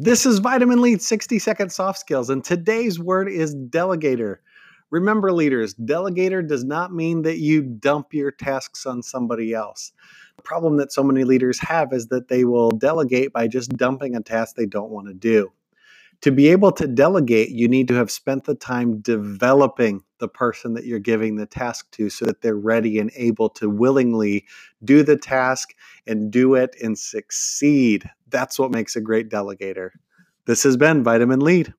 This is Vitamin Lead 60 Second Soft Skills, and today's word is delegator. Remember, leaders, delegator does not mean that you dump your tasks on somebody else. The problem that so many leaders have is that they will delegate by just dumping a task they don't want to do. To be able to delegate, you need to have spent the time developing the person that you're giving the task to so that they're ready and able to willingly do the task and do it and succeed. That's what makes a great delegator. This has been Vitamin Lead.